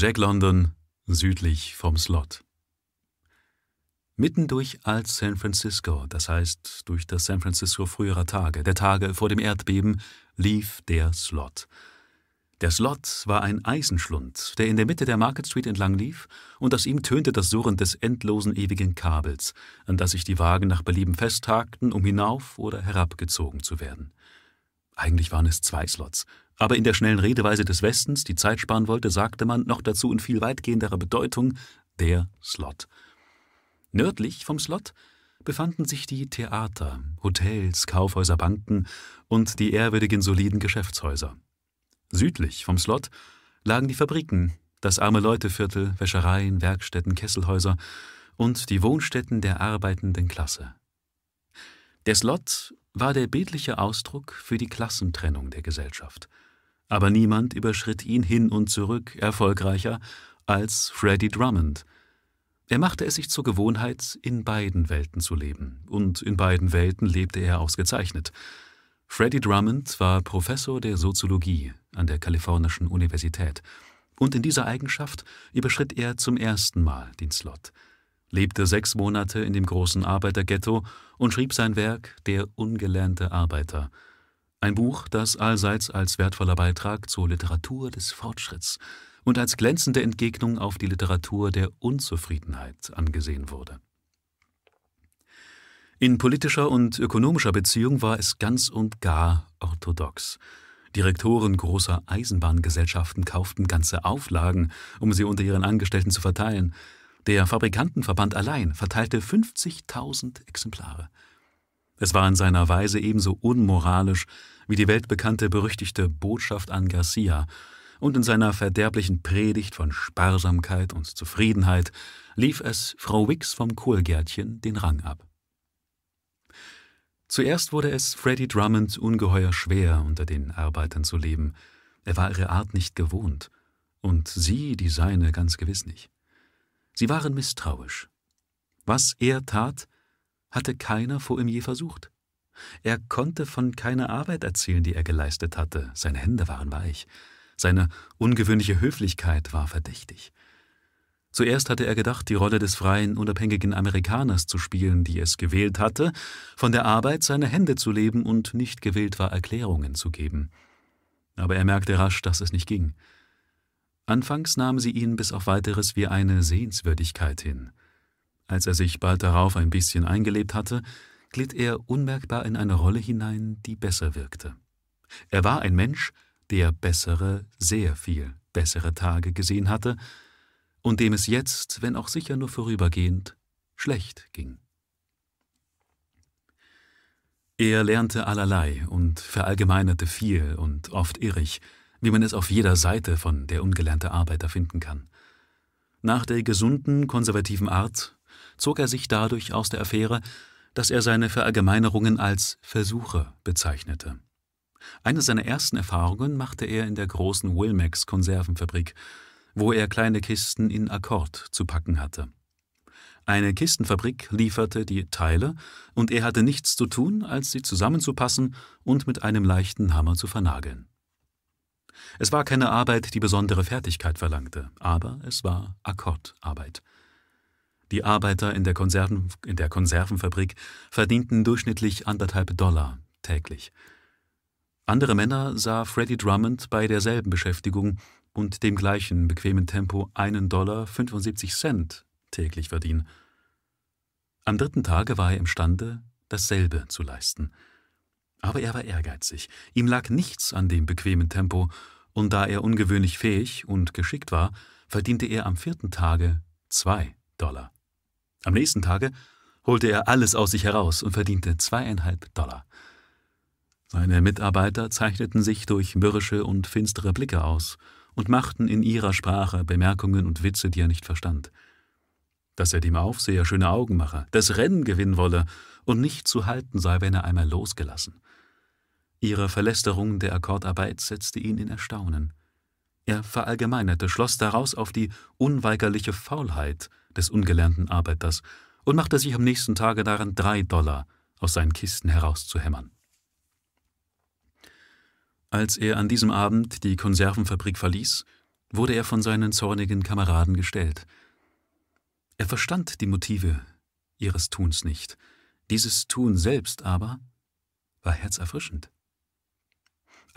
Jack London, südlich vom Slot. Mitten durch Alt San Francisco, das heißt durch das San Francisco früherer Tage, der Tage vor dem Erdbeben, lief der Slot. Der Slot war ein Eisenschlund, der in der Mitte der Market Street entlang lief, und aus ihm tönte das Surren des endlosen ewigen Kabels, an das sich die Wagen nach Belieben festhakten, um hinauf oder herabgezogen zu werden. Eigentlich waren es zwei Slots, aber in der schnellen Redeweise des Westens, die Zeit sparen wollte, sagte man noch dazu in viel weitgehenderer Bedeutung der Slot. Nördlich vom Slot befanden sich die Theater, Hotels, Kaufhäuser, Banken und die ehrwürdigen soliden Geschäftshäuser. Südlich vom Slot lagen die Fabriken, das arme Leuteviertel, Wäschereien, Werkstätten, Kesselhäuser und die Wohnstätten der arbeitenden Klasse. Der Slot war der bildliche Ausdruck für die Klassentrennung der Gesellschaft – aber niemand überschritt ihn hin und zurück erfolgreicher als Freddie Drummond. Er machte es sich zur Gewohnheit, in beiden Welten zu leben, und in beiden Welten lebte er ausgezeichnet. Freddie Drummond war Professor der Soziologie an der Kalifornischen Universität, und in dieser Eigenschaft überschritt er zum ersten Mal den Slot, lebte sechs Monate in dem großen Arbeiterghetto und schrieb sein Werk Der ungelernte Arbeiter – ein Buch, das allseits als wertvoller Beitrag zur Literatur des Fortschritts und als glänzende Entgegnung auf die Literatur der Unzufriedenheit angesehen wurde. In politischer und ökonomischer Beziehung war es ganz und gar orthodox. Direktoren großer Eisenbahngesellschaften kauften ganze Auflagen, um sie unter ihren Angestellten zu verteilen. Der Fabrikantenverband allein verteilte 50.000 Exemplare. Es war in seiner Weise ebenso unmoralisch wie die weltbekannte berüchtigte Botschaft an Garcia, und in seiner verderblichen Predigt von Sparsamkeit und Zufriedenheit lief es Frau Wicks vom Kohlgärtchen den Rang ab. Zuerst wurde es Freddie Drummond ungeheuer schwer, unter den Arbeitern zu leben. Er war ihre Art nicht gewohnt, und sie die seine ganz gewiss nicht. Sie waren misstrauisch. Was er tat, hatte keiner vor ihm je versucht. Er konnte von keiner Arbeit erzählen, die er geleistet hatte, seine Hände waren weich, seine ungewöhnliche Höflichkeit war verdächtig. Zuerst hatte er gedacht, die Rolle des freien, unabhängigen Amerikaners zu spielen, die es gewählt hatte, von der Arbeit seine Hände zu leben und nicht gewillt war, Erklärungen zu geben. Aber er merkte rasch, dass es nicht ging. Anfangs nahm sie ihn bis auf weiteres wie eine Sehenswürdigkeit hin. Als er sich bald darauf ein bisschen eingelebt hatte, glitt er unmerkbar in eine Rolle hinein, die besser wirkte. Er war ein Mensch, der bessere, sehr viel bessere Tage gesehen hatte und dem es jetzt, wenn auch sicher nur vorübergehend, schlecht ging. Er lernte allerlei und verallgemeinerte viel und oft irrig, wie man es auf jeder Seite von der ungelernte Arbeiter finden kann. Nach der gesunden, konservativen Art zog er sich dadurch aus der Affäre, dass er seine Verallgemeinerungen als Versuche bezeichnete. Eine seiner ersten Erfahrungen machte er in der großen Wilmax Konservenfabrik, wo er kleine Kisten in Akkord zu packen hatte. Eine Kistenfabrik lieferte die Teile, und er hatte nichts zu tun, als sie zusammenzupassen und mit einem leichten Hammer zu vernageln. Es war keine Arbeit, die besondere Fertigkeit verlangte, aber es war Akkordarbeit. Die Arbeiter in der, Konserven, in der Konservenfabrik verdienten durchschnittlich anderthalb Dollar täglich. Andere Männer sah Freddie Drummond bei derselben Beschäftigung und dem gleichen bequemen Tempo einen Dollar 75 Cent täglich verdienen. Am dritten Tage war er imstande, dasselbe zu leisten. Aber er war ehrgeizig, ihm lag nichts an dem bequemen Tempo, und da er ungewöhnlich fähig und geschickt war, verdiente er am vierten Tage zwei Dollar. Am nächsten Tage holte er alles aus sich heraus und verdiente zweieinhalb Dollar. Seine Mitarbeiter zeichneten sich durch mürrische und finstere Blicke aus und machten in ihrer Sprache Bemerkungen und Witze, die er nicht verstand. Dass er dem Aufseher schöne Augen mache, das Rennen gewinnen wolle und nicht zu halten sei, wenn er einmal losgelassen. Ihre Verlästerung der Akkordarbeit setzte ihn in Erstaunen. Er verallgemeinerte, schloss daraus auf die unweigerliche Faulheit des ungelernten Arbeiters und machte sich am nächsten Tage daran, drei Dollar aus seinen Kisten herauszuhämmern. Als er an diesem Abend die Konservenfabrik verließ, wurde er von seinen zornigen Kameraden gestellt. Er verstand die Motive ihres Tuns nicht, dieses Tun selbst aber war herzerfrischend.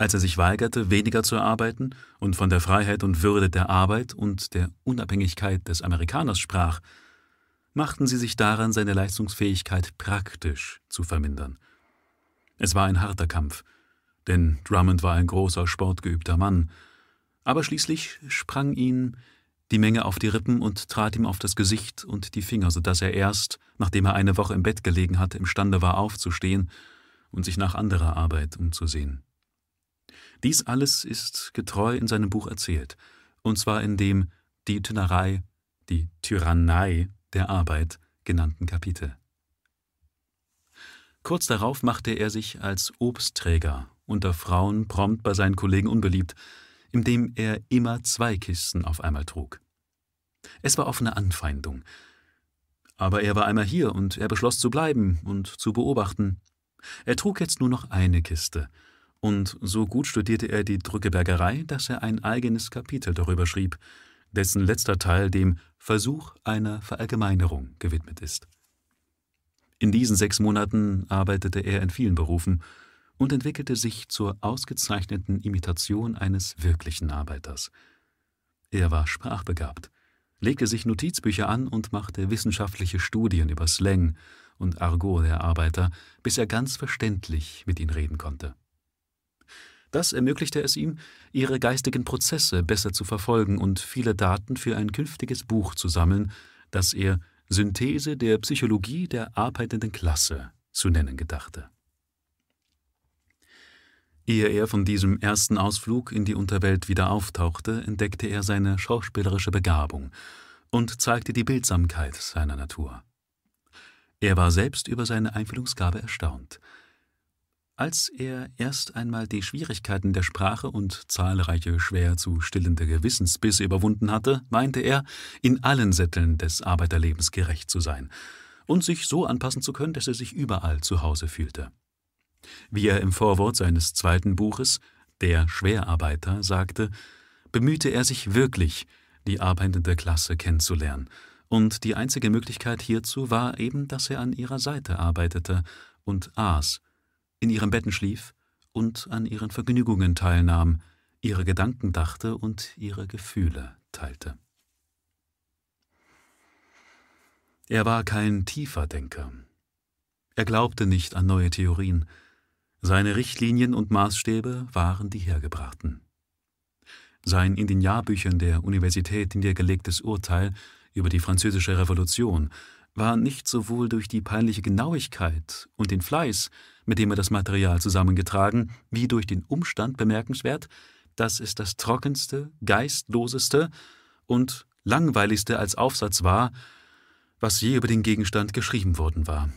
Als er sich weigerte, weniger zu arbeiten und von der Freiheit und Würde der Arbeit und der Unabhängigkeit des Amerikaners sprach, machten sie sich daran, seine Leistungsfähigkeit praktisch zu vermindern. Es war ein harter Kampf, denn Drummond war ein großer, sportgeübter Mann, aber schließlich sprang ihn die Menge auf die Rippen und trat ihm auf das Gesicht und die Finger, so dass er erst, nachdem er eine Woche im Bett gelegen hatte, imstande war aufzustehen und sich nach anderer Arbeit umzusehen. Dies alles ist getreu in seinem Buch erzählt, und zwar in dem Die Tynnerei, die Tyrannei der Arbeit genannten Kapitel. Kurz darauf machte er sich als Obstträger unter Frauen prompt bei seinen Kollegen unbeliebt, indem er immer zwei Kisten auf einmal trug. Es war offene Anfeindung. Aber er war einmal hier und er beschloss zu bleiben und zu beobachten. Er trug jetzt nur noch eine Kiste, und so gut studierte er die Drückebergerei, dass er ein eigenes Kapitel darüber schrieb, dessen letzter Teil dem Versuch einer Verallgemeinerung gewidmet ist. In diesen sechs Monaten arbeitete er in vielen Berufen und entwickelte sich zur ausgezeichneten Imitation eines wirklichen Arbeiters. Er war sprachbegabt, legte sich Notizbücher an und machte wissenschaftliche Studien über Slang und Argot der Arbeiter, bis er ganz verständlich mit ihnen reden konnte. Das ermöglichte es ihm, ihre geistigen Prozesse besser zu verfolgen und viele Daten für ein künftiges Buch zu sammeln, das er Synthese der Psychologie der arbeitenden Klasse zu nennen gedachte. Ehe er von diesem ersten Ausflug in die Unterwelt wieder auftauchte, entdeckte er seine schauspielerische Begabung und zeigte die Bildsamkeit seiner Natur. Er war selbst über seine Einfühlungsgabe erstaunt – als er erst einmal die Schwierigkeiten der Sprache und zahlreiche schwer zu stillende Gewissensbisse überwunden hatte, meinte er, in allen Sätteln des Arbeiterlebens gerecht zu sein und sich so anpassen zu können, dass er sich überall zu Hause fühlte. Wie er im Vorwort seines zweiten Buches Der Schwerarbeiter sagte, bemühte er sich wirklich, die arbeitende Klasse kennenzulernen, und die einzige Möglichkeit hierzu war eben, dass er an ihrer Seite arbeitete und aß, in ihren Betten schlief und an ihren Vergnügungen teilnahm, ihre Gedanken dachte und ihre Gefühle teilte. Er war kein tiefer Denker. Er glaubte nicht an neue Theorien. Seine Richtlinien und Maßstäbe waren die hergebrachten. Sein in den Jahrbüchern der Universität niedergelegtes Urteil über die Französische Revolution war nicht sowohl durch die peinliche Genauigkeit und den Fleiß, mit dem er das Material zusammengetragen, wie durch den Umstand bemerkenswert, dass es das trockenste, geistloseste und langweiligste als Aufsatz war, was je über den Gegenstand geschrieben worden war.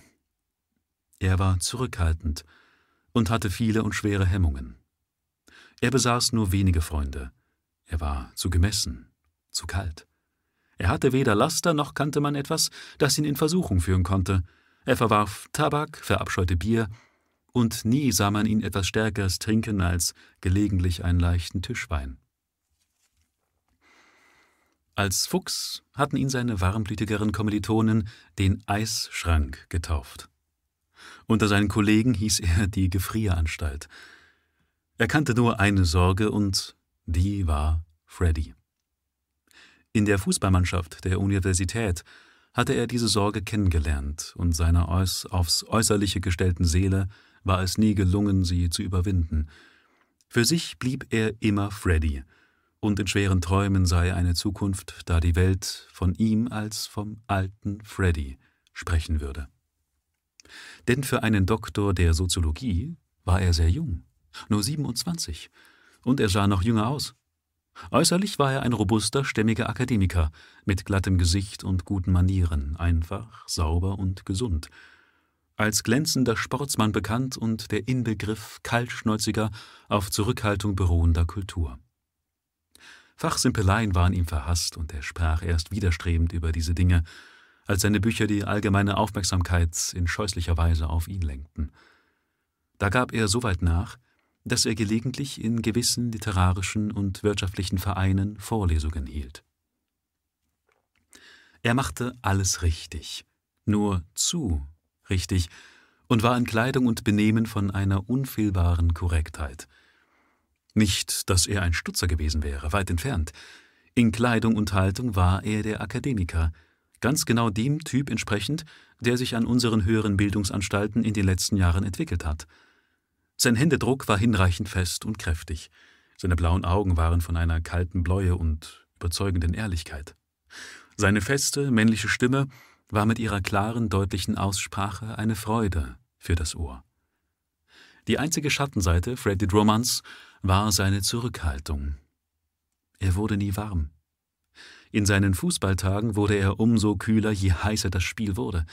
Er war zurückhaltend und hatte viele und schwere Hemmungen. Er besaß nur wenige Freunde. Er war zu gemessen, zu kalt. Er hatte weder Laster noch kannte man etwas, das ihn in Versuchung führen konnte. Er verwarf Tabak, verabscheute Bier, und nie sah man ihn etwas Stärkeres trinken als gelegentlich einen leichten Tischwein. Als Fuchs hatten ihn seine warmblütigeren Kommilitonen den Eisschrank getauft. Unter seinen Kollegen hieß er die Gefrieranstalt. Er kannte nur eine Sorge und die war Freddy. In der Fußballmannschaft der Universität hatte er diese Sorge kennengelernt und seiner aufs Äußerliche gestellten Seele war es nie gelungen, sie zu überwinden. Für sich blieb er immer Freddy, und in schweren Träumen sei eine Zukunft, da die Welt von ihm als vom alten Freddy sprechen würde. Denn für einen Doktor der Soziologie war er sehr jung, nur 27, und er sah noch jünger aus. Äußerlich war er ein robuster, stämmiger Akademiker mit glattem Gesicht und guten Manieren, einfach, sauber und gesund – als glänzender Sportsmann bekannt und der Inbegriff kaltschnäuziger, auf Zurückhaltung beruhender Kultur. Fachsimpeleien waren ihm verhasst und er sprach erst widerstrebend über diese Dinge, als seine Bücher die allgemeine Aufmerksamkeit in scheußlicher Weise auf ihn lenkten. Da gab er so weit nach, dass er gelegentlich in gewissen literarischen und wirtschaftlichen Vereinen Vorlesungen hielt. Er machte alles richtig, nur zu richtig, und war in Kleidung und Benehmen von einer unfehlbaren Korrektheit. Nicht, dass er ein Stutzer gewesen wäre, weit entfernt. In Kleidung und Haltung war er der Akademiker, ganz genau dem Typ entsprechend, der sich an unseren höheren Bildungsanstalten in den letzten Jahren entwickelt hat. Sein Händedruck war hinreichend fest und kräftig. Seine blauen Augen waren von einer kalten Bläue und überzeugenden Ehrlichkeit. Seine feste, männliche Stimme war mit ihrer klaren, deutlichen Aussprache eine Freude für das Ohr. Die einzige Schattenseite Freddie Drummonds war seine Zurückhaltung. Er wurde nie warm. In seinen Fußballtagen wurde er umso kühler, je heißer das Spiel wurde.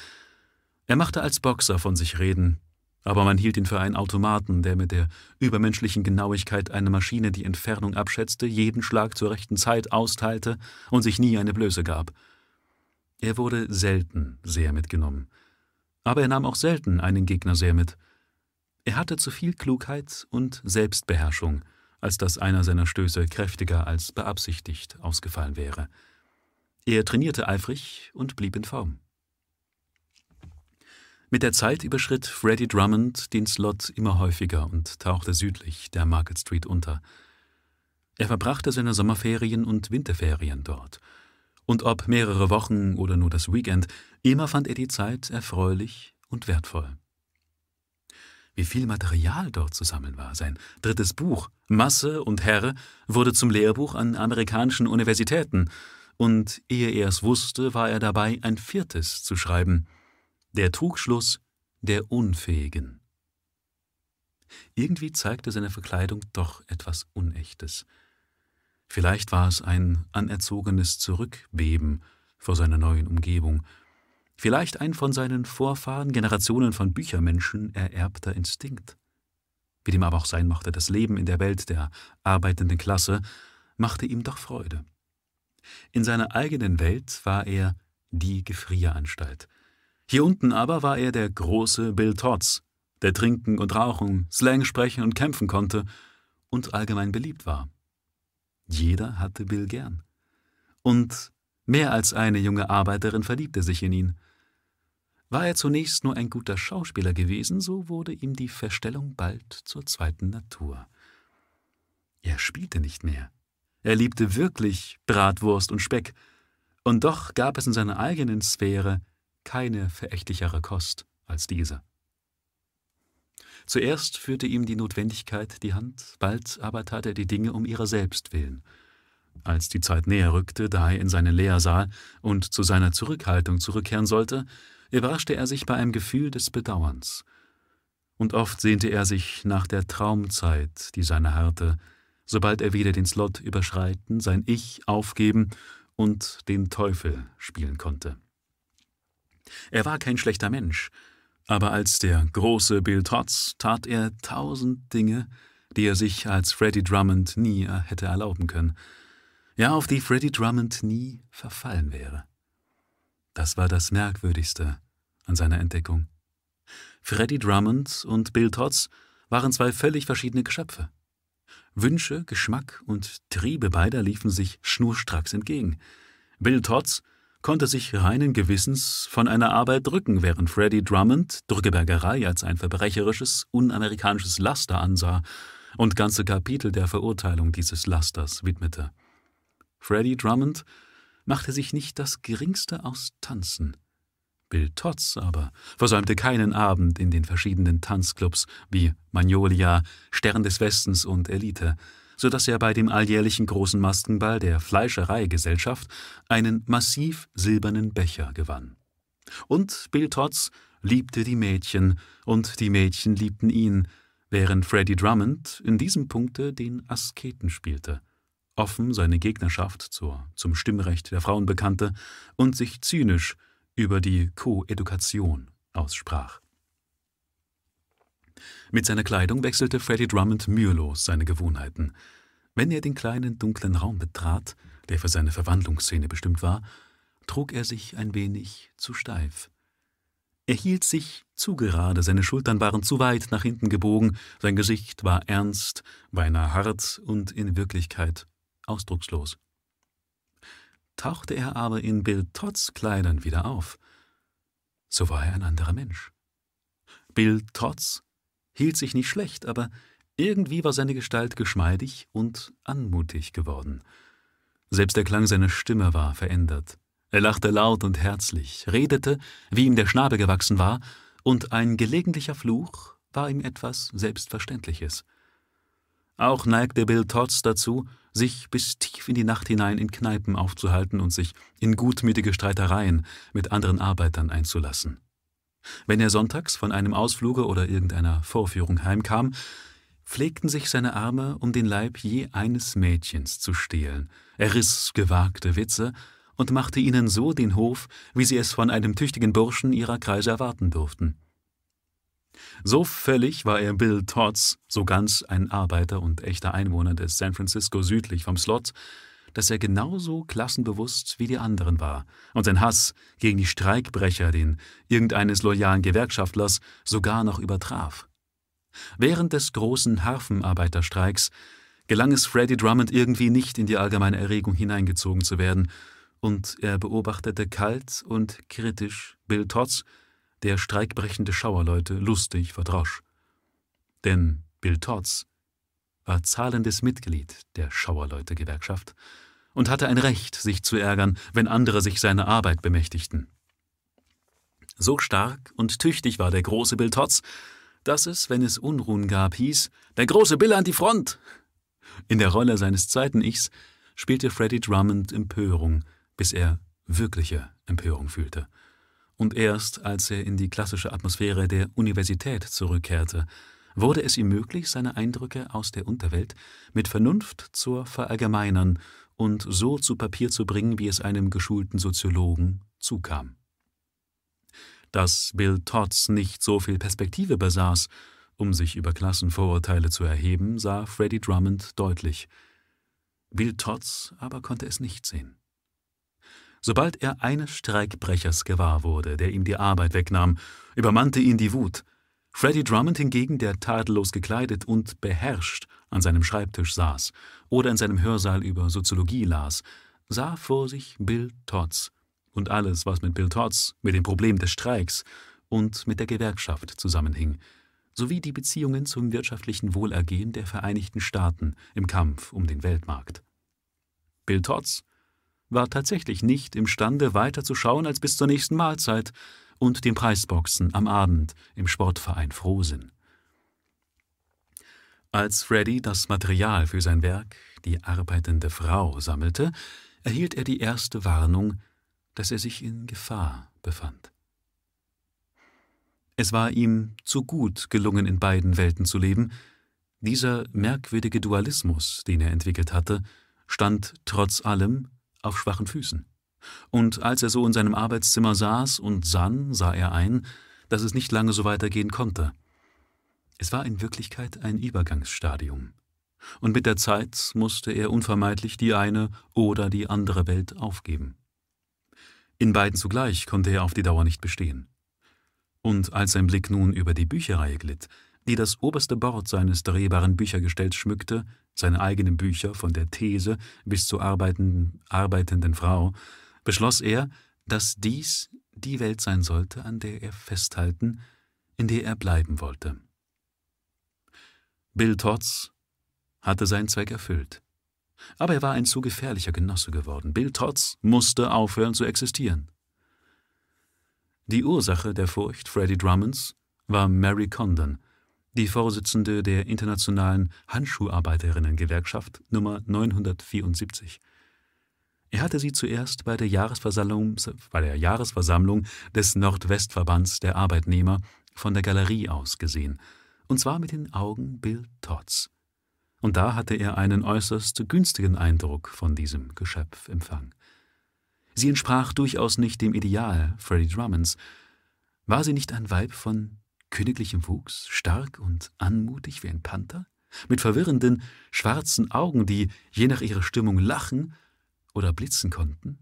Er machte als Boxer von sich reden, aber man hielt ihn für einen Automaten, der mit der übermenschlichen Genauigkeit einer Maschine die Entfernung abschätzte, jeden Schlag zur rechten Zeit austeilte und sich nie eine Blöße gab. Er wurde selten sehr mitgenommen. Aber er nahm auch selten einen Gegner sehr mit. Er hatte zu viel Klugheit und Selbstbeherrschung, als dass einer seiner Stöße kräftiger als beabsichtigt ausgefallen wäre. Er trainierte eifrig und blieb in Form. Mit der Zeit überschritt Freddie Drummond den Slot immer häufiger und tauchte südlich der Market Street unter. Er verbrachte seine Sommerferien und Winterferien dort – und ob mehrere Wochen oder nur das Weekend, immer fand er die Zeit erfreulich und wertvoll. Wie viel Material dort zu sammeln war. Sein drittes Buch, Masse und Herr, wurde zum Lehrbuch an amerikanischen Universitäten, und ehe er es wusste, war er dabei, ein viertes zu schreiben. Der Trugschluss der Unfähigen. Irgendwie zeigte seine Verkleidung doch etwas Unechtes. Vielleicht war es ein anerzogenes Zurückbeben vor seiner neuen Umgebung, vielleicht ein von seinen Vorfahren Generationen von Büchermenschen ererbter Instinkt. Wie dem aber auch sein mochte, das Leben in der Welt der arbeitenden Klasse machte ihm doch Freude. In seiner eigenen Welt war er die Gefrieranstalt. Hier unten aber war er der große Bill Todds, der trinken und rauchen, Slang sprechen und kämpfen konnte und allgemein beliebt war. Jeder hatte Bill gern. Und mehr als eine junge Arbeiterin verliebte sich in ihn. War er zunächst nur ein guter Schauspieler gewesen, so wurde ihm die Verstellung bald zur zweiten Natur. Er spielte nicht mehr. Er liebte wirklich Bratwurst und Speck, und doch gab es in seiner eigenen Sphäre keine verächtlichere Kost als diese. Zuerst führte ihm die Notwendigkeit die Hand, bald aber tat er die Dinge um ihrer selbst willen. Als die Zeit näher rückte, da er in seinen Lehrsaal und zu seiner Zurückhaltung zurückkehren sollte, überraschte er sich bei einem Gefühl des Bedauerns. Und oft sehnte er sich nach der Traumzeit, die seine harrte, sobald er wieder den Slot überschreiten, sein Ich aufgeben und den Teufel spielen konnte. Er war kein schlechter Mensch, aber als der große Bill Tots tat er tausend Dinge, die er sich als Freddie Drummond nie hätte erlauben können. Ja, auf die Freddie Drummond nie verfallen wäre. Das war das Merkwürdigste an seiner Entdeckung. Freddie Drummond und Bill Tots waren zwei völlig verschiedene Geschöpfe. Wünsche, Geschmack und Triebe beider liefen sich schnurstracks entgegen. Bill Tots konnte sich reinen Gewissens von einer Arbeit drücken, während Freddie Drummond Drückebergerei als ein verbrecherisches, unamerikanisches Laster ansah und ganze Kapitel der Verurteilung dieses Lasters widmete. Freddie Drummond machte sich nicht das geringste aus Tanzen. Bill Totz aber versäumte keinen Abend in den verschiedenen Tanzclubs wie Magnolia, Stern des Westens und Elite, so dass er bei dem alljährlichen großen Maskenball der Fleischereigesellschaft einen massiv silbernen Becher gewann. Und Bill Todds liebte die Mädchen, und die Mädchen liebten ihn, während Freddie Drummond in diesem Punkte den Asketen spielte, offen seine Gegnerschaft zur, zum Stimmrecht der Frauen bekannte und sich zynisch über die Koedukation aussprach. Mit seiner Kleidung wechselte Freddie Drummond mühelos seine Gewohnheiten. Wenn er den kleinen dunklen Raum betrat, der für seine Verwandlungsszene bestimmt war, trug er sich ein wenig zu steif. Er hielt sich zu gerade, seine Schultern waren zu weit nach hinten gebogen, sein Gesicht war ernst, beinahe hart und in Wirklichkeit ausdruckslos. Tauchte er aber in Bill Todds Kleidern wieder auf, so war er ein anderer Mensch. Bill Todds hielt sich nicht schlecht, aber irgendwie war seine Gestalt geschmeidig und anmutig geworden. Selbst der Klang seiner Stimme war verändert. Er lachte laut und herzlich, redete, wie ihm der Schnabel gewachsen war, und ein gelegentlicher Fluch war ihm etwas Selbstverständliches. Auch neigte Bill Todds dazu, sich bis tief in die Nacht hinein in Kneipen aufzuhalten und sich in gutmütige Streitereien mit anderen Arbeitern einzulassen. Wenn er sonntags von einem Ausfluge oder irgendeiner Vorführung heimkam, pflegten sich seine Arme um den Leib je eines Mädchens zu stehlen. Er riss gewagte Witze und machte ihnen so den Hof, wie sie es von einem tüchtigen Burschen ihrer Kreise erwarten durften. So völlig war er Bill Todds, so ganz ein Arbeiter und echter Einwohner des San Francisco südlich vom Slot, dass er genauso klassenbewusst wie die anderen war und sein Hass gegen die Streikbrecher den irgendeines loyalen Gewerkschaftlers sogar noch übertraf. Während des großen Harfenarbeiterstreiks gelang es Freddie Drummond irgendwie nicht in die allgemeine Erregung hineingezogen zu werden, und er beobachtete kalt und kritisch Bill Todds, der streikbrechende Schauerleute lustig verdrosch. Denn Bill Todds war zahlendes Mitglied der Schauerleute-Gewerkschaft und hatte ein Recht, sich zu ärgern, wenn andere sich seiner Arbeit bemächtigten. So stark und tüchtig war der große Bill Todds, dass es, wenn es Unruhen gab, hieß, der große Bill an die Front. In der Rolle seines zweiten Ichs spielte Freddie Drummond Empörung, bis er wirkliche Empörung fühlte. Und erst als er in die klassische Atmosphäre der Universität zurückkehrte, wurde es ihm möglich, seine Eindrücke aus der Unterwelt mit Vernunft zu verallgemeinern und so zu Papier zu bringen, wie es einem geschulten Soziologen zukam. Dass Bill Todds nicht so viel Perspektive besaß, um sich über Klassenvorurteile zu erheben, sah Freddie Drummond deutlich. Bill Todds aber konnte es nicht sehen. Sobald er eines Streikbrechers gewahr wurde, der ihm die Arbeit wegnahm, übermannte ihn die Wut. Freddie Drummond hingegen, der tadellos gekleidet und beherrscht an seinem Schreibtisch saß oder in seinem Hörsaal über Soziologie las, sah vor sich Bill Todds und alles, was mit Bill Todds, mit dem Problem des Streiks und mit der Gewerkschaft zusammenhing, sowie die Beziehungen zum wirtschaftlichen Wohlergehen der Vereinigten Staaten im Kampf um den Weltmarkt. Bill Todds war tatsächlich nicht imstande, weiter zu schauen als bis zur nächsten Mahlzeit und dem Preisboxen am Abend im Sportverein Frohsinn. Als Freddy das Material für sein Werk, die arbeitende Frau, sammelte, erhielt er die erste Warnung, dass er sich in Gefahr befand. Es war ihm zu gut gelungen, in beiden Welten zu leben. Dieser merkwürdige Dualismus, den er entwickelt hatte, stand trotz allem auf schwachen Füßen. Und als er so in seinem Arbeitszimmer saß und sann, sah er ein, dass es nicht lange so weitergehen konnte. Es war in Wirklichkeit ein Übergangsstadium. Und mit der Zeit musste er unvermeidlich die eine oder die andere Welt aufgeben. In beiden zugleich konnte er auf die Dauer nicht bestehen. Und als sein Blick nun über die Bücherreihe glitt, die das oberste Bord seines drehbaren Büchergestells schmückte, seine eigenen Bücher von der These bis zur arbeitenden, arbeitenden Frau, beschloss er, dass dies die Welt sein sollte, an der er festhalten, in der er bleiben wollte. Bill Todds hatte seinen Zweck erfüllt. Aber er war ein zu gefährlicher Genosse geworden. Bill Todds musste aufhören zu existieren. Die Ursache der Furcht Freddie Drummonds war Mary Condon, die Vorsitzende der Internationalen Handschuharbeiterinnen-Gewerkschaft Nummer 974. Er hatte sie zuerst bei der Jahresversammlung, bei der Jahresversammlung des Nordwestverbands der Arbeitnehmer von der Galerie aus gesehen, und zwar mit den Augen Bill Todds. Und da hatte er einen äußerst günstigen Eindruck von diesem Geschöpf empfangen. Sie entsprach durchaus nicht dem Ideal Freddie Drummonds. War sie nicht ein Weib von königlichem Wuchs, stark und anmutig wie ein Panther, mit verwirrenden, schwarzen Augen, die je nach ihrer Stimmung lachen oder blitzen konnten?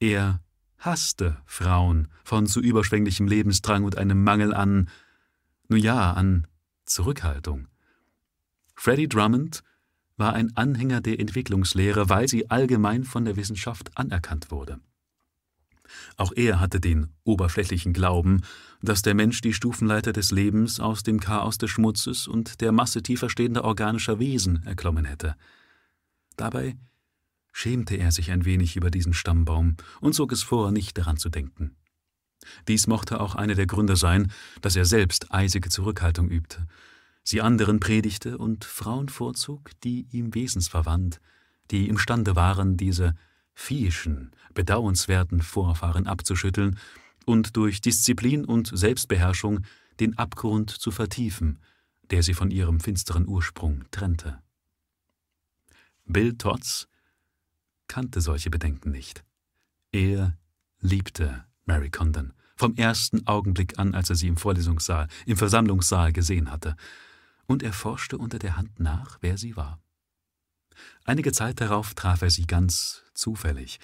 Er hasste Frauen von zu überschwänglichem Lebensdrang und einem Mangel an, nun ja, an Zurückhaltung. Freddie Drummond war ein Anhänger der Entwicklungslehre, weil sie allgemein von der Wissenschaft anerkannt wurde. Auch er hatte den oberflächlichen Glauben, dass der Mensch die Stufenleiter des Lebens aus dem Chaos des Schmutzes und der Masse tiefer stehender organischer Wesen erklommen hätte. Dabei schämte er sich ein wenig über diesen Stammbaum und zog es vor, nicht daran zu denken. Dies mochte auch einer der Gründe sein, dass er selbst eisige Zurückhaltung übte, sie anderen predigte und Frauen vorzog, die ihm wesensverwandt, die imstande waren, diese viehischen, bedauernswerten Vorfahren abzuschütteln und durch Disziplin und Selbstbeherrschung den Abgrund zu vertiefen, der sie von ihrem finsteren Ursprung trennte. Bill Todds kannte solche Bedenken nicht. Er liebte Mary Condon vom ersten Augenblick an, als er sie im Vorlesungssaal, im Versammlungssaal gesehen hatte, und er forschte unter der Hand nach, wer sie war. Einige Zeit darauf traf er sie ganz zufällig,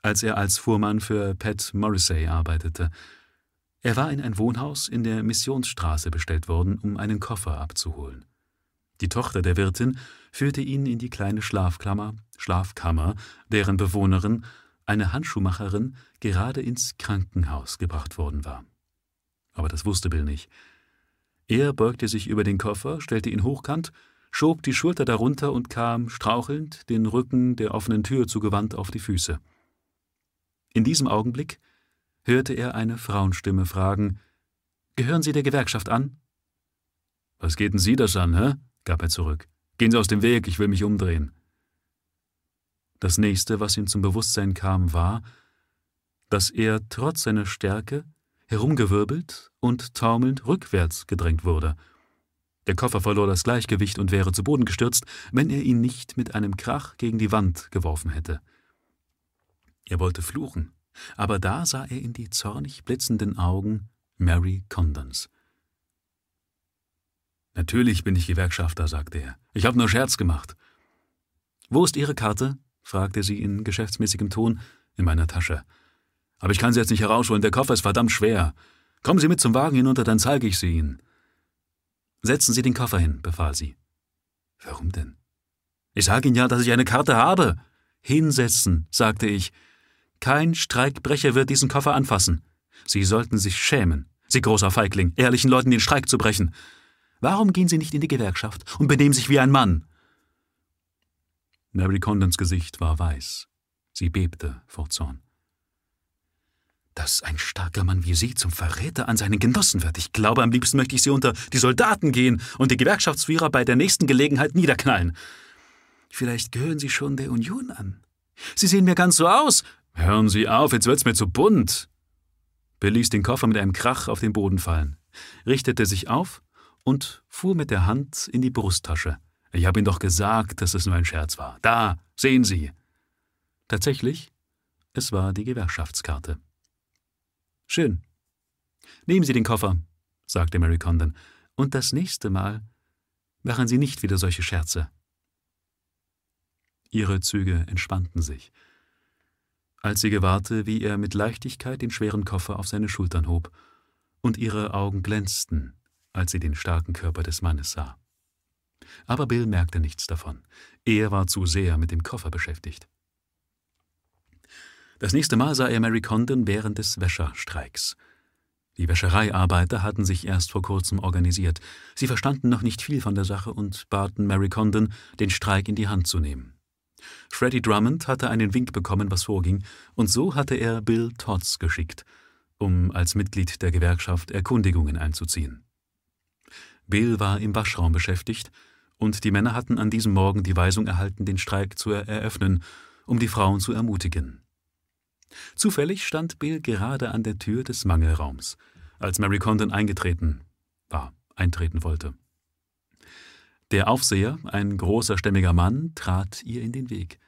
als er als Fuhrmann für Pat Morrissey arbeitete. Er war in ein Wohnhaus in der Missionsstraße bestellt worden, um einen Koffer abzuholen. Die Tochter der Wirtin führte ihn in die kleine Schlafkammer, Schlafkammer, deren Bewohnerin, eine Handschuhmacherin, gerade ins Krankenhaus gebracht worden war. Aber das wusste Bill nicht. Er beugte sich über den Koffer, stellte ihn hochkant schob die Schulter darunter und kam, strauchelnd, den Rücken der offenen Tür zugewandt auf die Füße. In diesem Augenblick hörte er eine Frauenstimme fragen: Gehören Sie der Gewerkschaft an? Was geht denn Sie das an, hä? Gab er zurück. Gehen Sie aus dem Weg, ich will mich umdrehen. Das nächste, was ihm zum Bewusstsein kam, war, dass er trotz seiner Stärke herumgewirbelt und taumelnd rückwärts gedrängt wurde – der Koffer verlor das Gleichgewicht und wäre zu Boden gestürzt, wenn er ihn nicht mit einem Krach gegen die Wand geworfen hätte. Er wollte fluchen, aber da sah er in die zornig blitzenden Augen Mary Condons. Natürlich bin ich Gewerkschafter, sagte er. Ich habe nur Scherz gemacht. Wo ist Ihre Karte? fragte sie in geschäftsmäßigem Ton. In meiner Tasche. Aber ich kann sie jetzt nicht herausholen, der Koffer ist verdammt schwer. Kommen Sie mit zum Wagen hinunter, dann zeige ich sie Ihnen. Setzen Sie den Koffer hin, befahl sie. Warum denn? Ich sage Ihnen ja, dass ich eine Karte habe. Hinsetzen, sagte ich. Kein Streikbrecher wird diesen Koffer anfassen. Sie sollten sich schämen, Sie großer Feigling, ehrlichen Leuten den Streik zu brechen. Warum gehen Sie nicht in die Gewerkschaft und benehmen sich wie ein Mann? Mary Condons Gesicht war weiß. Sie bebte vor Zorn dass ein starker Mann wie Sie zum Verräter an seinen Genossen wird. Ich glaube, am liebsten möchte ich Sie unter die Soldaten gehen und die Gewerkschaftsführer bei der nächsten Gelegenheit niederknallen. Vielleicht gehören Sie schon der Union an. Sie sehen mir ganz so aus. Hören Sie auf, jetzt wird's mir zu bunt. Bill ließ den Koffer mit einem Krach auf den Boden fallen, richtete sich auf und fuhr mit der Hand in die Brusttasche. Ich habe Ihnen doch gesagt, dass es nur ein Scherz war. Da, sehen Sie. Tatsächlich, es war die Gewerkschaftskarte. Schön. Nehmen Sie den Koffer, sagte Mary Condon, und das nächste Mal machen Sie nicht wieder solche Scherze. Ihre Züge entspannten sich, als sie gewahrte, wie er mit Leichtigkeit den schweren Koffer auf seine Schultern hob, und ihre Augen glänzten, als sie den starken Körper des Mannes sah. Aber Bill merkte nichts davon. Er war zu sehr mit dem Koffer beschäftigt. Das nächste Mal sah er Mary Condon während des Wäscherstreiks. Die Wäschereiarbeiter hatten sich erst vor kurzem organisiert. Sie verstanden noch nicht viel von der Sache und baten Mary Condon, den Streik in die Hand zu nehmen. Freddie Drummond hatte einen Wink bekommen, was vorging, und so hatte er Bill Todds geschickt, um als Mitglied der Gewerkschaft Erkundigungen einzuziehen. Bill war im Waschraum beschäftigt, und die Männer hatten an diesem Morgen die Weisung erhalten, den Streik zu eröffnen, um die Frauen zu ermutigen. Zufällig stand Bill gerade an der Tür des Mangelraums, als Mary Condon eingetreten war, eintreten wollte. Der Aufseher, ein großer, stämmiger Mann, trat ihr in den Weg.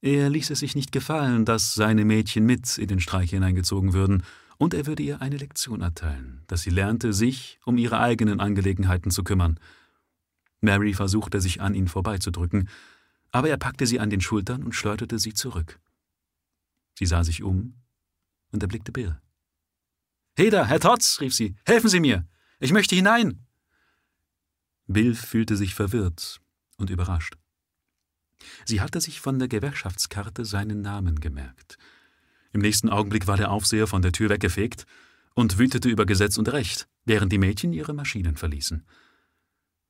Er ließ es sich nicht gefallen, dass seine Mädchen mit in den Streich hineingezogen würden, und er würde ihr eine Lektion erteilen, dass sie lernte, sich um ihre eigenen Angelegenheiten zu kümmern. Mary versuchte sich an ihn vorbeizudrücken, aber er packte sie an den Schultern und schleuderte sie zurück. Sie sah sich um, und erblickte Bill. Heda, Herr Totz, rief sie, helfen Sie mir! Ich möchte hinein! Bill fühlte sich verwirrt und überrascht. Sie hatte sich von der Gewerkschaftskarte seinen Namen gemerkt. Im nächsten Augenblick war der Aufseher von der Tür weggefegt und wütete über Gesetz und Recht, während die Mädchen ihre Maschinen verließen.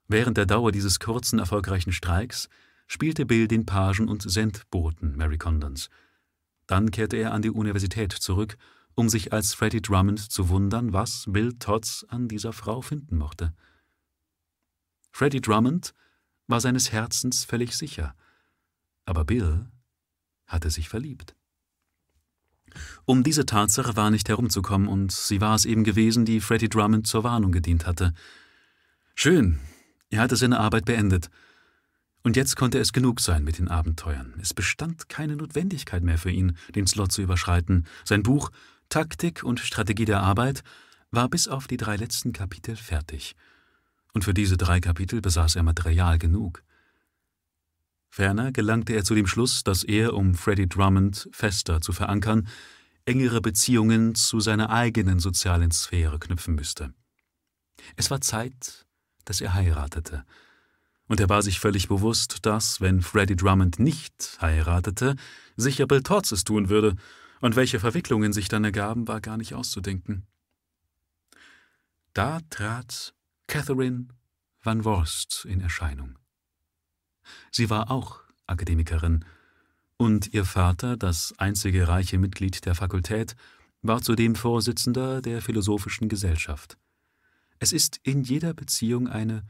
Während der Dauer dieses kurzen, erfolgreichen Streiks spielte Bill den Pagen und Sendboten Mary Condons. Dann kehrte er an die Universität zurück, um sich als Freddie Drummond zu wundern, was Bill Todds an dieser Frau finden mochte. Freddie Drummond war seines Herzens völlig sicher, aber Bill hatte sich verliebt. Um diese Tatsache war nicht herumzukommen, und sie war es eben gewesen, die Freddie Drummond zur Warnung gedient hatte. Schön, er hatte seine Arbeit beendet. Und jetzt konnte es genug sein mit den Abenteuern. Es bestand keine Notwendigkeit mehr für ihn, den Slot zu überschreiten. Sein Buch Taktik und Strategie der Arbeit war bis auf die drei letzten Kapitel fertig. Und für diese drei Kapitel besaß er Material genug. Ferner gelangte er zu dem Schluss, dass er, um Freddie Drummond fester zu verankern, engere Beziehungen zu seiner eigenen sozialen Sphäre knüpfen müsste. Es war Zeit, dass er heiratete. Und er war sich völlig bewusst, dass, wenn Freddie Drummond nicht heiratete, sicher Bill Todds es tun würde, und welche Verwicklungen sich dann ergaben, war gar nicht auszudenken. Da trat Catherine Van Worst in Erscheinung. Sie war auch Akademikerin, und ihr Vater, das einzige reiche Mitglied der Fakultät, war zudem Vorsitzender der Philosophischen Gesellschaft. Es ist in jeder Beziehung eine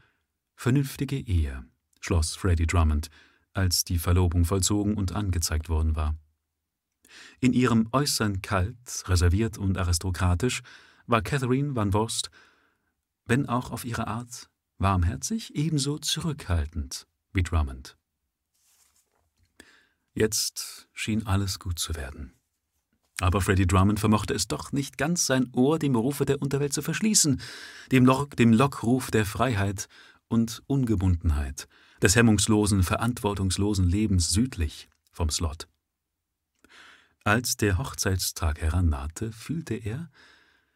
vernünftige Ehe, schloss Freddie Drummond, als die Verlobung vollzogen und angezeigt worden war. In ihrem Äußern kalt, reserviert und aristokratisch war Catherine Van Vorst, wenn auch auf ihre Art warmherzig, ebenso zurückhaltend wie Drummond. Jetzt schien alles gut zu werden. Aber Freddie Drummond vermochte es doch nicht ganz, sein Ohr dem Rufe der Unterwelt zu verschließen, dem, Lock, dem Lockruf der Freiheit und Ungebundenheit, des hemmungslosen, verantwortungslosen Lebens südlich vom Slot. Als der Hochzeitstag herannahte, fühlte er,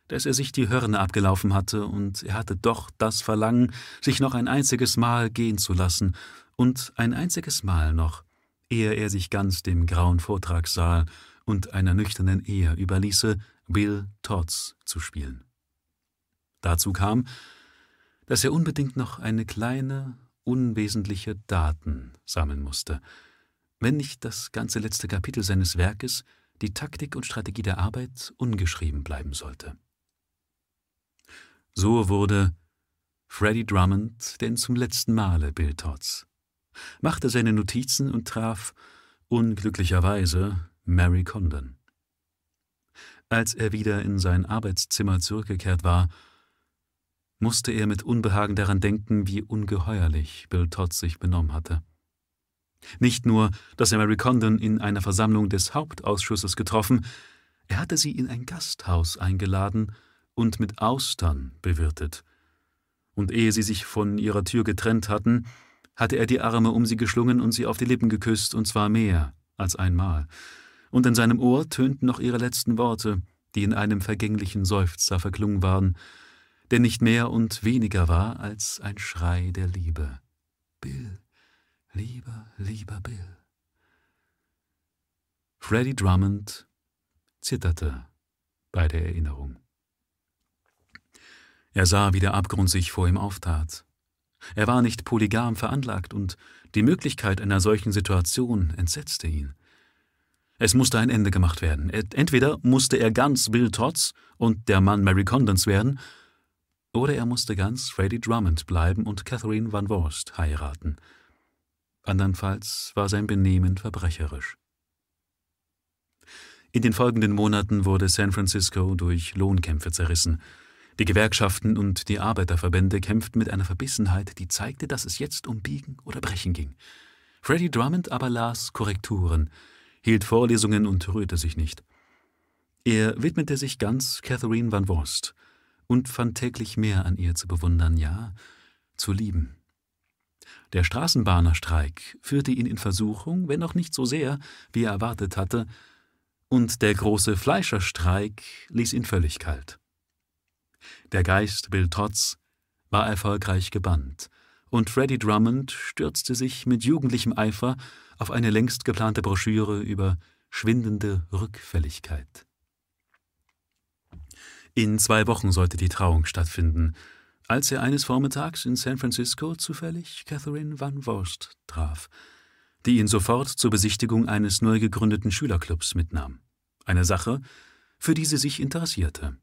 dass er sich die Hörner abgelaufen hatte, und er hatte doch das Verlangen, sich noch ein einziges Mal gehen zu lassen, und ein einziges Mal noch, ehe er sich ganz dem grauen Vortragssaal und einer nüchternen Ehe überließe, Bill Todds zu spielen. Dazu kam, dass er unbedingt noch eine kleine, unwesentliche Daten sammeln musste, wenn nicht das ganze letzte Kapitel seines Werkes, die Taktik und Strategie der Arbeit, ungeschrieben bleiben sollte. So wurde Freddie Drummond denn zum letzten Male Bill Todds, machte seine Notizen und traf, unglücklicherweise, Mary Condon. Als er wieder in sein Arbeitszimmer zurückgekehrt war, musste er mit Unbehagen daran denken, wie ungeheuerlich Bill Todd sich benommen hatte. Nicht nur, dass er Mary Condon in einer Versammlung des Hauptausschusses getroffen, er hatte sie in ein Gasthaus eingeladen und mit Austern bewirtet. Und ehe sie sich von ihrer Tür getrennt hatten, hatte er die Arme um sie geschlungen und sie auf die Lippen geküsst, und zwar mehr als einmal und in seinem Ohr tönten noch ihre letzten Worte, die in einem vergänglichen Seufzer verklungen waren, der nicht mehr und weniger war als ein Schrei der Liebe. Bill, lieber, lieber Bill. Freddie Drummond zitterte bei der Erinnerung. Er sah, wie der Abgrund sich vor ihm auftat. Er war nicht polygam veranlagt, und die Möglichkeit einer solchen Situation entsetzte ihn. Es musste ein Ende gemacht werden. Entweder musste er ganz Bill Todds und der Mann Mary Condons werden, oder er musste ganz Freddie Drummond bleiben und Catherine Van Worst heiraten. Andernfalls war sein Benehmen verbrecherisch. In den folgenden Monaten wurde San Francisco durch Lohnkämpfe zerrissen. Die Gewerkschaften und die Arbeiterverbände kämpften mit einer Verbissenheit, die zeigte, dass es jetzt um Biegen oder Brechen ging. Freddie Drummond aber las Korrekturen, hielt Vorlesungen und rührte sich nicht. Er widmete sich ganz Catherine Van Worst und fand täglich mehr an ihr zu bewundern, ja, zu lieben. Der Straßenbahnerstreik führte ihn in Versuchung, wenn auch nicht so sehr, wie er erwartet hatte, und der große Fleischerstreik ließ ihn völlig kalt. Der Geist Bill Todds war erfolgreich gebannt, und Freddie Drummond stürzte sich mit jugendlichem Eifer auf eine längst geplante Broschüre über schwindende Rückfälligkeit. In zwei Wochen sollte die Trauung stattfinden, als er eines Vormittags in San Francisco zufällig Catherine Van Worst traf, die ihn sofort zur Besichtigung eines neu gegründeten Schülerclubs mitnahm. Eine Sache, für die sie sich interessierte.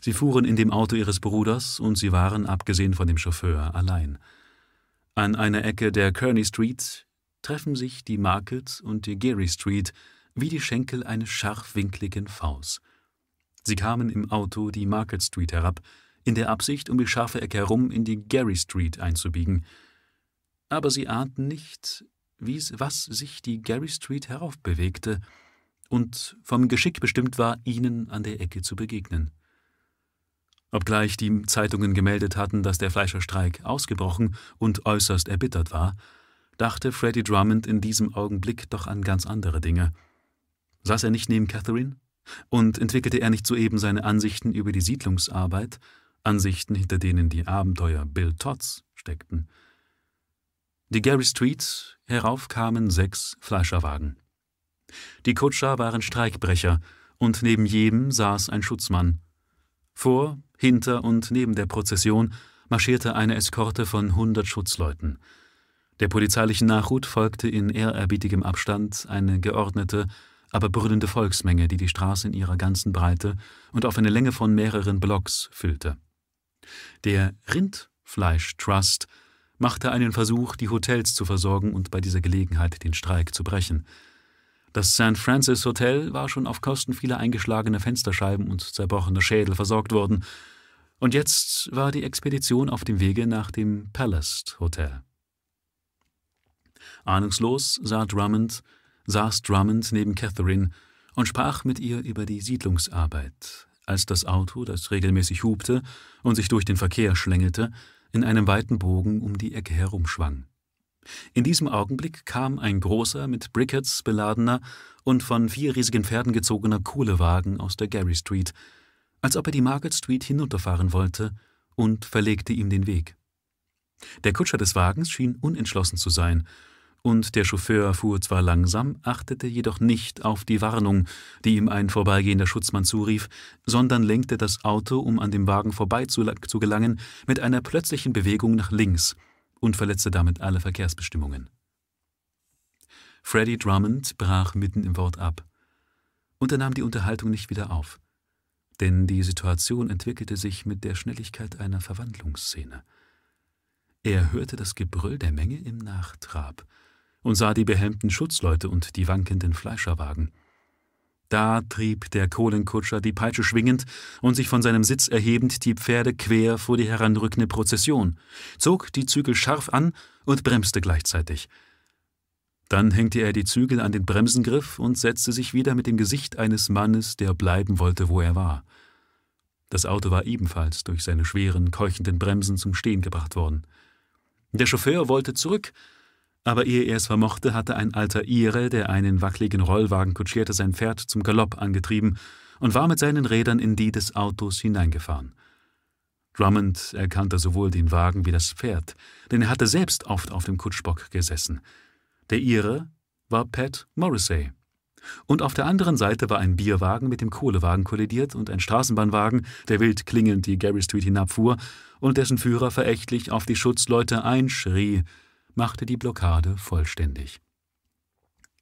Sie fuhren in dem Auto ihres Bruders und sie waren, abgesehen von dem Chauffeur, allein. An einer Ecke der Kearney Street treffen sich die Market und die Geary Street wie die Schenkel eines scharfwinkligen Vs. Sie kamen im Auto die Market Street herab, in der Absicht, um die scharfe Ecke herum in die Gary Street einzubiegen. Aber sie ahnten nicht, was sich die Gary Street heraufbewegte und vom Geschick bestimmt war, ihnen an der Ecke zu begegnen. Obgleich die Zeitungen gemeldet hatten, dass der Fleischerstreik ausgebrochen und äußerst erbittert war, dachte Freddie Drummond in diesem Augenblick doch an ganz andere Dinge. Saß er nicht neben Catherine? Und entwickelte er nicht soeben seine Ansichten über die Siedlungsarbeit, Ansichten, hinter denen die Abenteuer Bill Todds steckten? Die Gary Street herauf kamen sechs Fleischerwagen. Die Kutscher waren Streikbrecher, und neben jedem saß ein Schutzmann. Vor, hinter und neben der Prozession marschierte eine Eskorte von hundert Schutzleuten. Der polizeilichen Nachhut folgte in ehrerbietigem Abstand eine geordnete, aber brüllende Volksmenge, die die Straße in ihrer ganzen Breite und auf eine Länge von mehreren Blocks füllte. Der Rindfleisch Trust machte einen Versuch, die Hotels zu versorgen und bei dieser Gelegenheit den Streik zu brechen. Das St. Francis Hotel war schon auf Kosten vieler eingeschlagener Fensterscheiben und zerbrochener Schädel versorgt worden, und jetzt war die Expedition auf dem Wege nach dem Palace Hotel. Ahnungslos sah Drummond, saß Drummond neben Catherine und sprach mit ihr über die Siedlungsarbeit, als das Auto, das regelmäßig hubte und sich durch den Verkehr schlängelte, in einem weiten Bogen um die Ecke herumschwang. In diesem Augenblick kam ein großer, mit Brickets beladener und von vier riesigen Pferden gezogener Kohlewagen aus der Gary Street, als ob er die Market Street hinunterfahren wollte, und verlegte ihm den Weg. Der Kutscher des Wagens schien unentschlossen zu sein, und der Chauffeur fuhr zwar langsam, achtete jedoch nicht auf die Warnung, die ihm ein vorbeigehender Schutzmann zurief, sondern lenkte das Auto, um an dem Wagen vorbei zu, zu gelangen, mit einer plötzlichen Bewegung nach links und verletzte damit alle Verkehrsbestimmungen. Freddie Drummond brach mitten im Wort ab, und er nahm die Unterhaltung nicht wieder auf, denn die Situation entwickelte sich mit der Schnelligkeit einer Verwandlungsszene. Er hörte das Gebrüll der Menge im Nachtrab, und sah die behelmten Schutzleute und die wankenden Fleischerwagen. Da trieb der Kohlenkutscher die Peitsche schwingend und sich von seinem Sitz erhebend die Pferde quer vor die heranrückende Prozession, zog die Zügel scharf an und bremste gleichzeitig. Dann hängte er die Zügel an den Bremsengriff und setzte sich wieder mit dem Gesicht eines Mannes, der bleiben wollte, wo er war. Das Auto war ebenfalls durch seine schweren, keuchenden Bremsen zum Stehen gebracht worden. Der Chauffeur wollte zurück, aber ehe er es vermochte, hatte ein alter Ire, der einen wackligen Rollwagen kutschierte, sein Pferd zum Galopp angetrieben und war mit seinen Rädern in die des Autos hineingefahren. Drummond erkannte sowohl den Wagen wie das Pferd, denn er hatte selbst oft auf dem Kutschbock gesessen. Der Ire war Pat Morrissey. Und auf der anderen Seite war ein Bierwagen mit dem Kohlewagen kollidiert und ein Straßenbahnwagen, der wild klingend die Gary Street hinabfuhr und dessen Führer verächtlich auf die Schutzleute einschrie, machte die Blockade vollständig.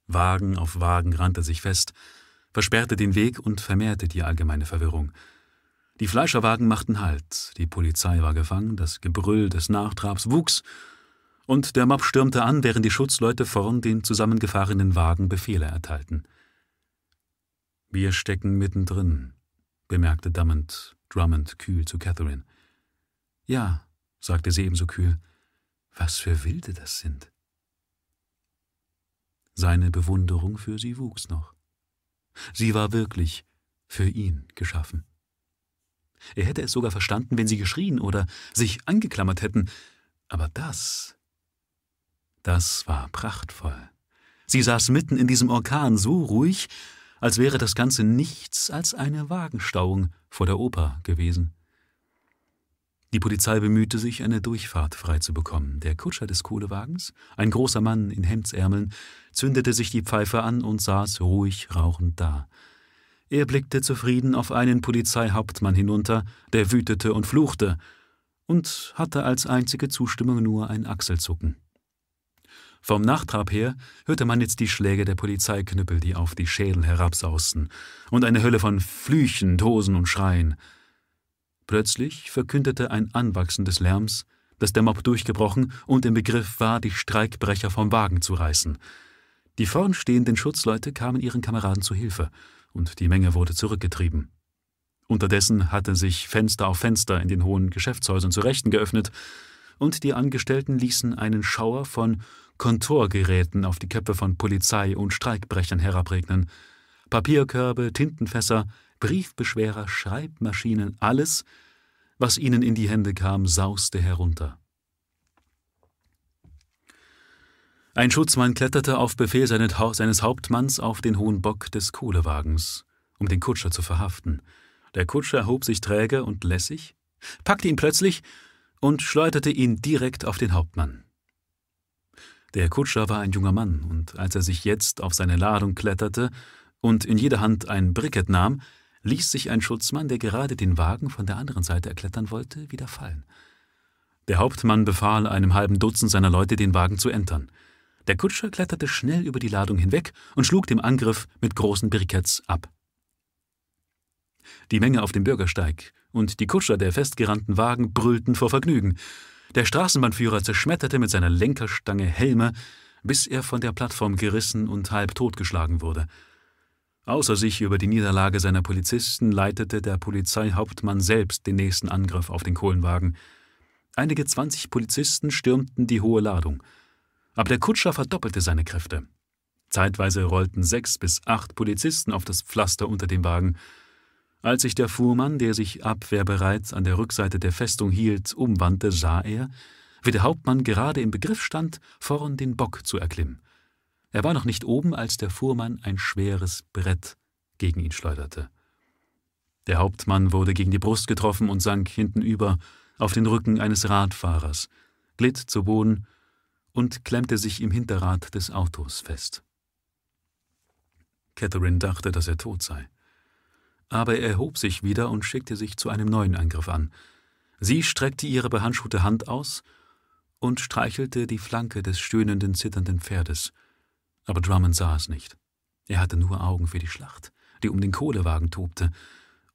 Wagen auf Wagen rannte sich fest, versperrte den Weg und vermehrte die allgemeine Verwirrung. Die Fleischerwagen machten Halt, die Polizei war gefangen, das Gebrüll des Nachtrabs wuchs, und der Mob stürmte an, während die Schutzleute vorn den zusammengefahrenen Wagen Befehle erteilten. Wir stecken mittendrin, bemerkte Drummond, Drummond kühl zu Catherine. Ja, sagte sie ebenso kühl. Was für Wilde das sind. Seine Bewunderung für sie wuchs noch. Sie war wirklich für ihn geschaffen. Er hätte es sogar verstanden, wenn sie geschrien oder sich angeklammert hätten, aber das, das war prachtvoll. Sie saß mitten in diesem Orkan so ruhig, als wäre das Ganze nichts als eine Wagenstauung vor der Oper gewesen. Die Polizei bemühte sich, eine Durchfahrt freizubekommen. Der Kutscher des Kohlewagens, ein großer Mann in Hemdsärmeln, zündete sich die Pfeife an und saß ruhig rauchend da. Er blickte zufrieden auf einen Polizeihauptmann hinunter, der wütete und fluchte, und hatte als einzige Zustimmung nur ein Achselzucken. Vom Nachtrab her hörte man jetzt die Schläge der Polizeiknüppel, die auf die Schädel herabsausten, und eine Hölle von Flüchen, Tosen und Schreien. Plötzlich verkündete ein Anwachsen des Lärms, dass der Mob durchgebrochen und im Begriff war, die Streikbrecher vom Wagen zu reißen. Die vorn stehenden Schutzleute kamen ihren Kameraden zu Hilfe, und die Menge wurde zurückgetrieben. Unterdessen hatte sich Fenster auf Fenster in den hohen Geschäftshäusern zu Rechten geöffnet, und die Angestellten ließen einen Schauer von Kontorgeräten auf die Köpfe von Polizei und Streikbrechern herabregnen. Papierkörbe, Tintenfässer, Briefbeschwerer, Schreibmaschinen, alles, was ihnen in die Hände kam, sauste herunter. Ein Schutzmann kletterte auf Befehl seines Hauptmanns auf den hohen Bock des Kohlewagens, um den Kutscher zu verhaften. Der Kutscher erhob sich träge und lässig, packte ihn plötzlich und schleuderte ihn direkt auf den Hauptmann. Der Kutscher war ein junger Mann, und als er sich jetzt auf seine Ladung kletterte und in jeder Hand ein Bricket nahm, ließ sich ein Schutzmann, der gerade den Wagen von der anderen Seite erklettern wollte, wieder fallen. Der Hauptmann befahl einem halben Dutzend seiner Leute, den Wagen zu entern. Der Kutscher kletterte schnell über die Ladung hinweg und schlug dem Angriff mit großen Briketts ab. Die Menge auf dem Bürgersteig und die Kutscher der festgerannten Wagen brüllten vor Vergnügen. Der Straßenbahnführer zerschmetterte mit seiner Lenkerstange Helme, bis er von der Plattform gerissen und halb totgeschlagen wurde. Außer sich über die Niederlage seiner Polizisten leitete der Polizeihauptmann selbst den nächsten Angriff auf den Kohlenwagen. Einige zwanzig Polizisten stürmten die hohe Ladung. Aber der Kutscher verdoppelte seine Kräfte. Zeitweise rollten sechs bis acht Polizisten auf das Pflaster unter dem Wagen. Als sich der Fuhrmann, der sich abwehrbereit an der Rückseite der Festung hielt, umwandte, sah er, wie der Hauptmann gerade im Begriff stand, vorn den Bock zu erklimmen. Er war noch nicht oben, als der Fuhrmann ein schweres Brett gegen ihn schleuderte. Der Hauptmann wurde gegen die Brust getroffen und sank hintenüber auf den Rücken eines Radfahrers, glitt zu Boden und klemmte sich im Hinterrad des Autos fest. Catherine dachte, dass er tot sei aber er erhob sich wieder und schickte sich zu einem neuen Angriff an. Sie streckte ihre behandschuhte Hand aus und streichelte die Flanke des stöhnenden, zitternden Pferdes. Aber Drummond sah es nicht. Er hatte nur Augen für die Schlacht, die um den Kohlewagen tobte,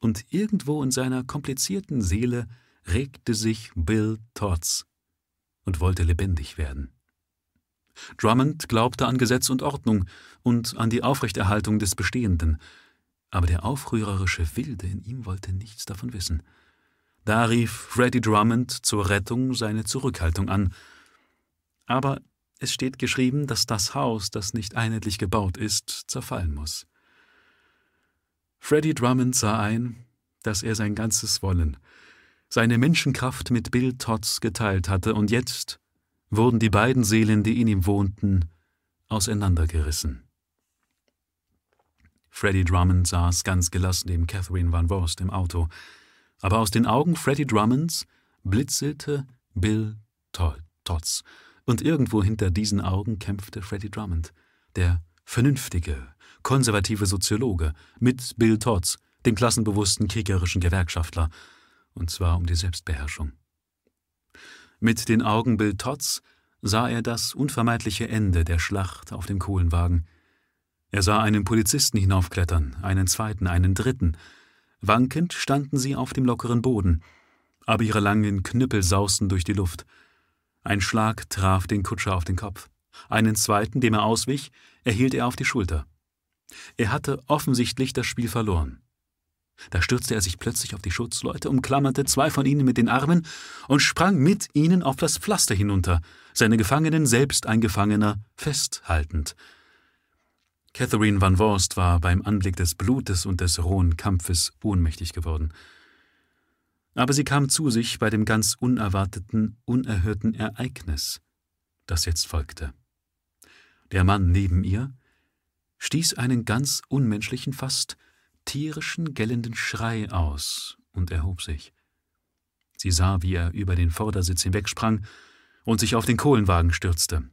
und irgendwo in seiner komplizierten Seele regte sich Bill Todds und wollte lebendig werden. Drummond glaubte an Gesetz und Ordnung und an die Aufrechterhaltung des Bestehenden, aber der aufrührerische Wilde in ihm wollte nichts davon wissen. Da rief Freddie Drummond zur Rettung seine Zurückhaltung an. Aber es steht geschrieben, dass das Haus, das nicht einheitlich gebaut ist, zerfallen muss. Freddie Drummond sah ein, dass er sein ganzes Wollen, seine Menschenkraft mit Bill Todds geteilt hatte, und jetzt wurden die beiden Seelen, die in ihm wohnten, auseinandergerissen. Freddie Drummond saß ganz gelassen neben Catherine Van Vorst im Auto, aber aus den Augen Freddie Drummonds blitzelte Bill Todds, und irgendwo hinter diesen Augen kämpfte Freddie Drummond, der vernünftige, konservative Soziologe, mit Bill Todds, dem klassenbewussten kriegerischen Gewerkschaftler, und zwar um die Selbstbeherrschung. Mit den Augen Bill Todds sah er das unvermeidliche Ende der Schlacht auf dem Kohlenwagen, er sah einen Polizisten hinaufklettern, einen zweiten, einen dritten. Wankend standen sie auf dem lockeren Boden, aber ihre langen Knüppel sausten durch die Luft. Ein Schlag traf den Kutscher auf den Kopf. Einen zweiten, dem er auswich, erhielt er auf die Schulter. Er hatte offensichtlich das Spiel verloren. Da stürzte er sich plötzlich auf die Schutzleute, umklammerte zwei von ihnen mit den Armen und sprang mit ihnen auf das Pflaster hinunter, seine Gefangenen selbst ein Gefangener festhaltend. Catherine Van Worst war beim Anblick des Blutes und des rohen Kampfes ohnmächtig geworden. Aber sie kam zu sich bei dem ganz unerwarteten, unerhörten Ereignis, das jetzt folgte. Der Mann neben ihr stieß einen ganz unmenschlichen, fast tierischen, gellenden Schrei aus und erhob sich. Sie sah, wie er über den Vordersitz hinwegsprang und sich auf den Kohlenwagen stürzte.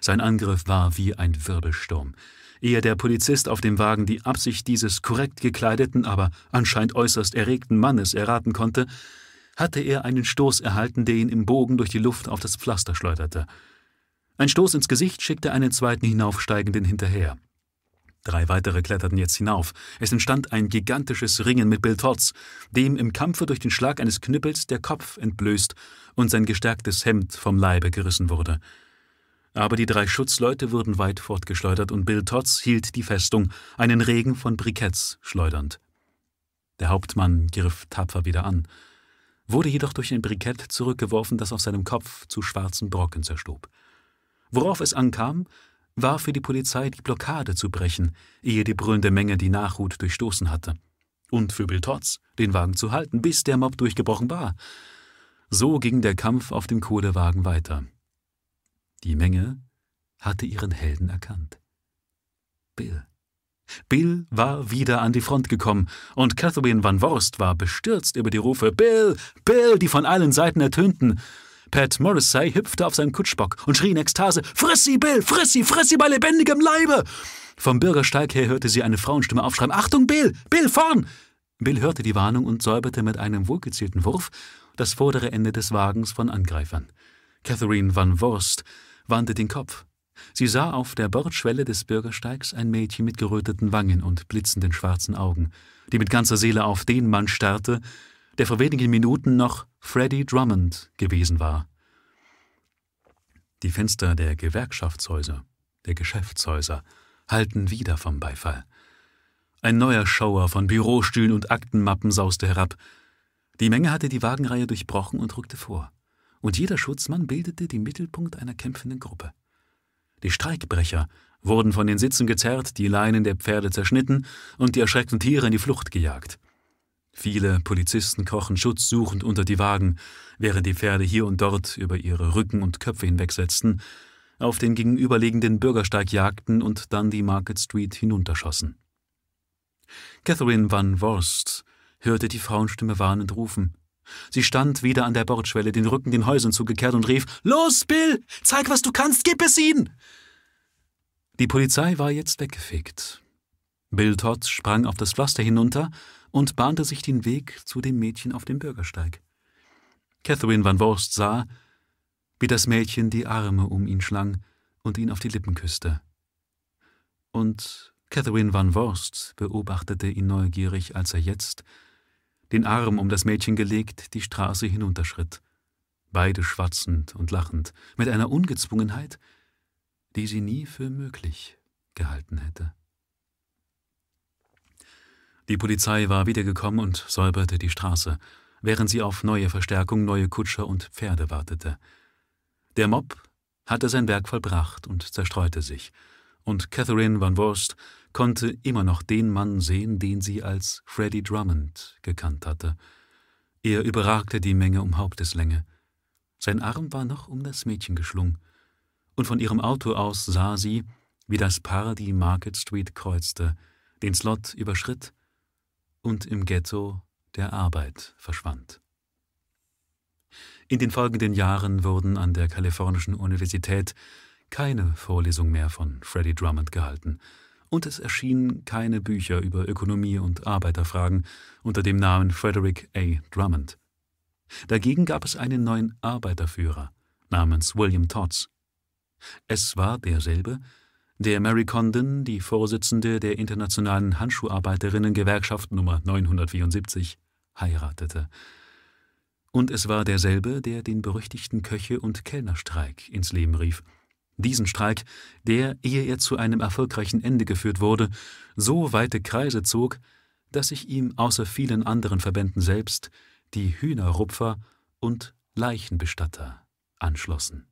Sein Angriff war wie ein Wirbelsturm. Ehe der Polizist auf dem Wagen die Absicht dieses korrekt gekleideten, aber anscheinend äußerst erregten Mannes erraten konnte, hatte er einen Stoß erhalten, der ihn im Bogen durch die Luft auf das Pflaster schleuderte. Ein Stoß ins Gesicht schickte einen zweiten hinaufsteigenden hinterher. Drei weitere kletterten jetzt hinauf. Es entstand ein gigantisches Ringen mit Bill Todds, dem im Kampfe durch den Schlag eines Knüppels der Kopf entblößt und sein gestärktes Hemd vom Leibe gerissen wurde. Aber die drei Schutzleute wurden weit fortgeschleudert und Bill Todds hielt die Festung, einen Regen von Briketts schleudernd. Der Hauptmann griff tapfer wieder an, wurde jedoch durch ein Brikett zurückgeworfen, das auf seinem Kopf zu schwarzen Brocken zerstob. Worauf es ankam, war für die Polizei die Blockade zu brechen, ehe die brüllende Menge die Nachhut durchstoßen hatte. Und für Bill Todds, den Wagen zu halten, bis der Mob durchgebrochen war. So ging der Kampf auf dem Kohlewagen weiter. Die Menge hatte ihren Helden erkannt. Bill. Bill war wieder an die Front gekommen, und Catherine Van Worst war bestürzt über die Rufe Bill, Bill, die von allen Seiten ertönten. Pat Morrissey hüpfte auf seinen Kutschbock und schrie in Ekstase: Friss sie, Bill, friss sie, friss sie bei lebendigem Leibe! Vom Bürgersteig her hörte sie eine Frauenstimme aufschreiben: Achtung, Bill, Bill, vorn! Bill hörte die Warnung und säuberte mit einem wohlgezielten Wurf das vordere Ende des Wagens von Angreifern. Catherine Van Worst wandte den Kopf. Sie sah auf der Bordschwelle des Bürgersteigs ein Mädchen mit geröteten Wangen und blitzenden schwarzen Augen, die mit ganzer Seele auf den Mann starrte, der vor wenigen Minuten noch Freddie Drummond gewesen war. Die Fenster der Gewerkschaftshäuser, der Geschäftshäuser, halten wieder vom Beifall. Ein neuer Schauer von Bürostühlen und Aktenmappen sauste herab. Die Menge hatte die Wagenreihe durchbrochen und rückte vor. Und jeder Schutzmann bildete den Mittelpunkt einer kämpfenden Gruppe. Die Streikbrecher wurden von den Sitzen gezerrt, die Leinen der Pferde zerschnitten und die erschreckten Tiere in die Flucht gejagt. Viele Polizisten krochen schutzsuchend unter die Wagen, während die Pferde hier und dort über ihre Rücken und Köpfe hinwegsetzten, auf den gegenüberliegenden Bürgersteig jagten und dann die Market Street hinunterschossen. Catherine Van Worst hörte die Frauenstimme warnend rufen. Sie stand wieder an der Bordschwelle, den Rücken den Häusern zugekehrt und rief: Los, Bill! Zeig, was du kannst! Gib es ihnen! Die Polizei war jetzt weggefegt. Bill Todd sprang auf das Pflaster hinunter und bahnte sich den Weg zu dem Mädchen auf dem Bürgersteig. Catherine van Worst sah, wie das Mädchen die Arme um ihn schlang und ihn auf die Lippen küsste. Und Catherine van Worst beobachtete ihn neugierig, als er jetzt, den Arm um das Mädchen gelegt, die Straße hinunterschritt, beide schwatzend und lachend, mit einer Ungezwungenheit, die sie nie für möglich gehalten hätte. Die Polizei war wiedergekommen und säuberte die Straße, während sie auf neue Verstärkung, neue Kutscher und Pferde wartete. Der Mob hatte sein Werk vollbracht und zerstreute sich, und Catherine Van Worst konnte immer noch den Mann sehen, den sie als Freddie Drummond gekannt hatte. Er überragte die Menge um Haupteslänge. Sein Arm war noch um das Mädchen geschlungen, und von ihrem Auto aus sah sie, wie das Paar die Market Street kreuzte, den Slot überschritt und im Ghetto der Arbeit verschwand. In den folgenden Jahren wurden an der Kalifornischen Universität keine Vorlesung mehr von Freddie Drummond gehalten, und es erschienen keine Bücher über Ökonomie und Arbeiterfragen unter dem Namen Frederick A. Drummond. Dagegen gab es einen neuen Arbeiterführer namens William Todds. Es war derselbe, der Mary Condon, die Vorsitzende der Internationalen Handschuharbeiterinnen-Gewerkschaft Nummer 974, heiratete. Und es war derselbe, der den berüchtigten Köche- und Kellnerstreik ins Leben rief. Diesen Streik, der, ehe er zu einem erfolgreichen Ende geführt wurde, so weite Kreise zog, dass sich ihm außer vielen anderen Verbänden selbst die Hühnerrupfer und Leichenbestatter anschlossen.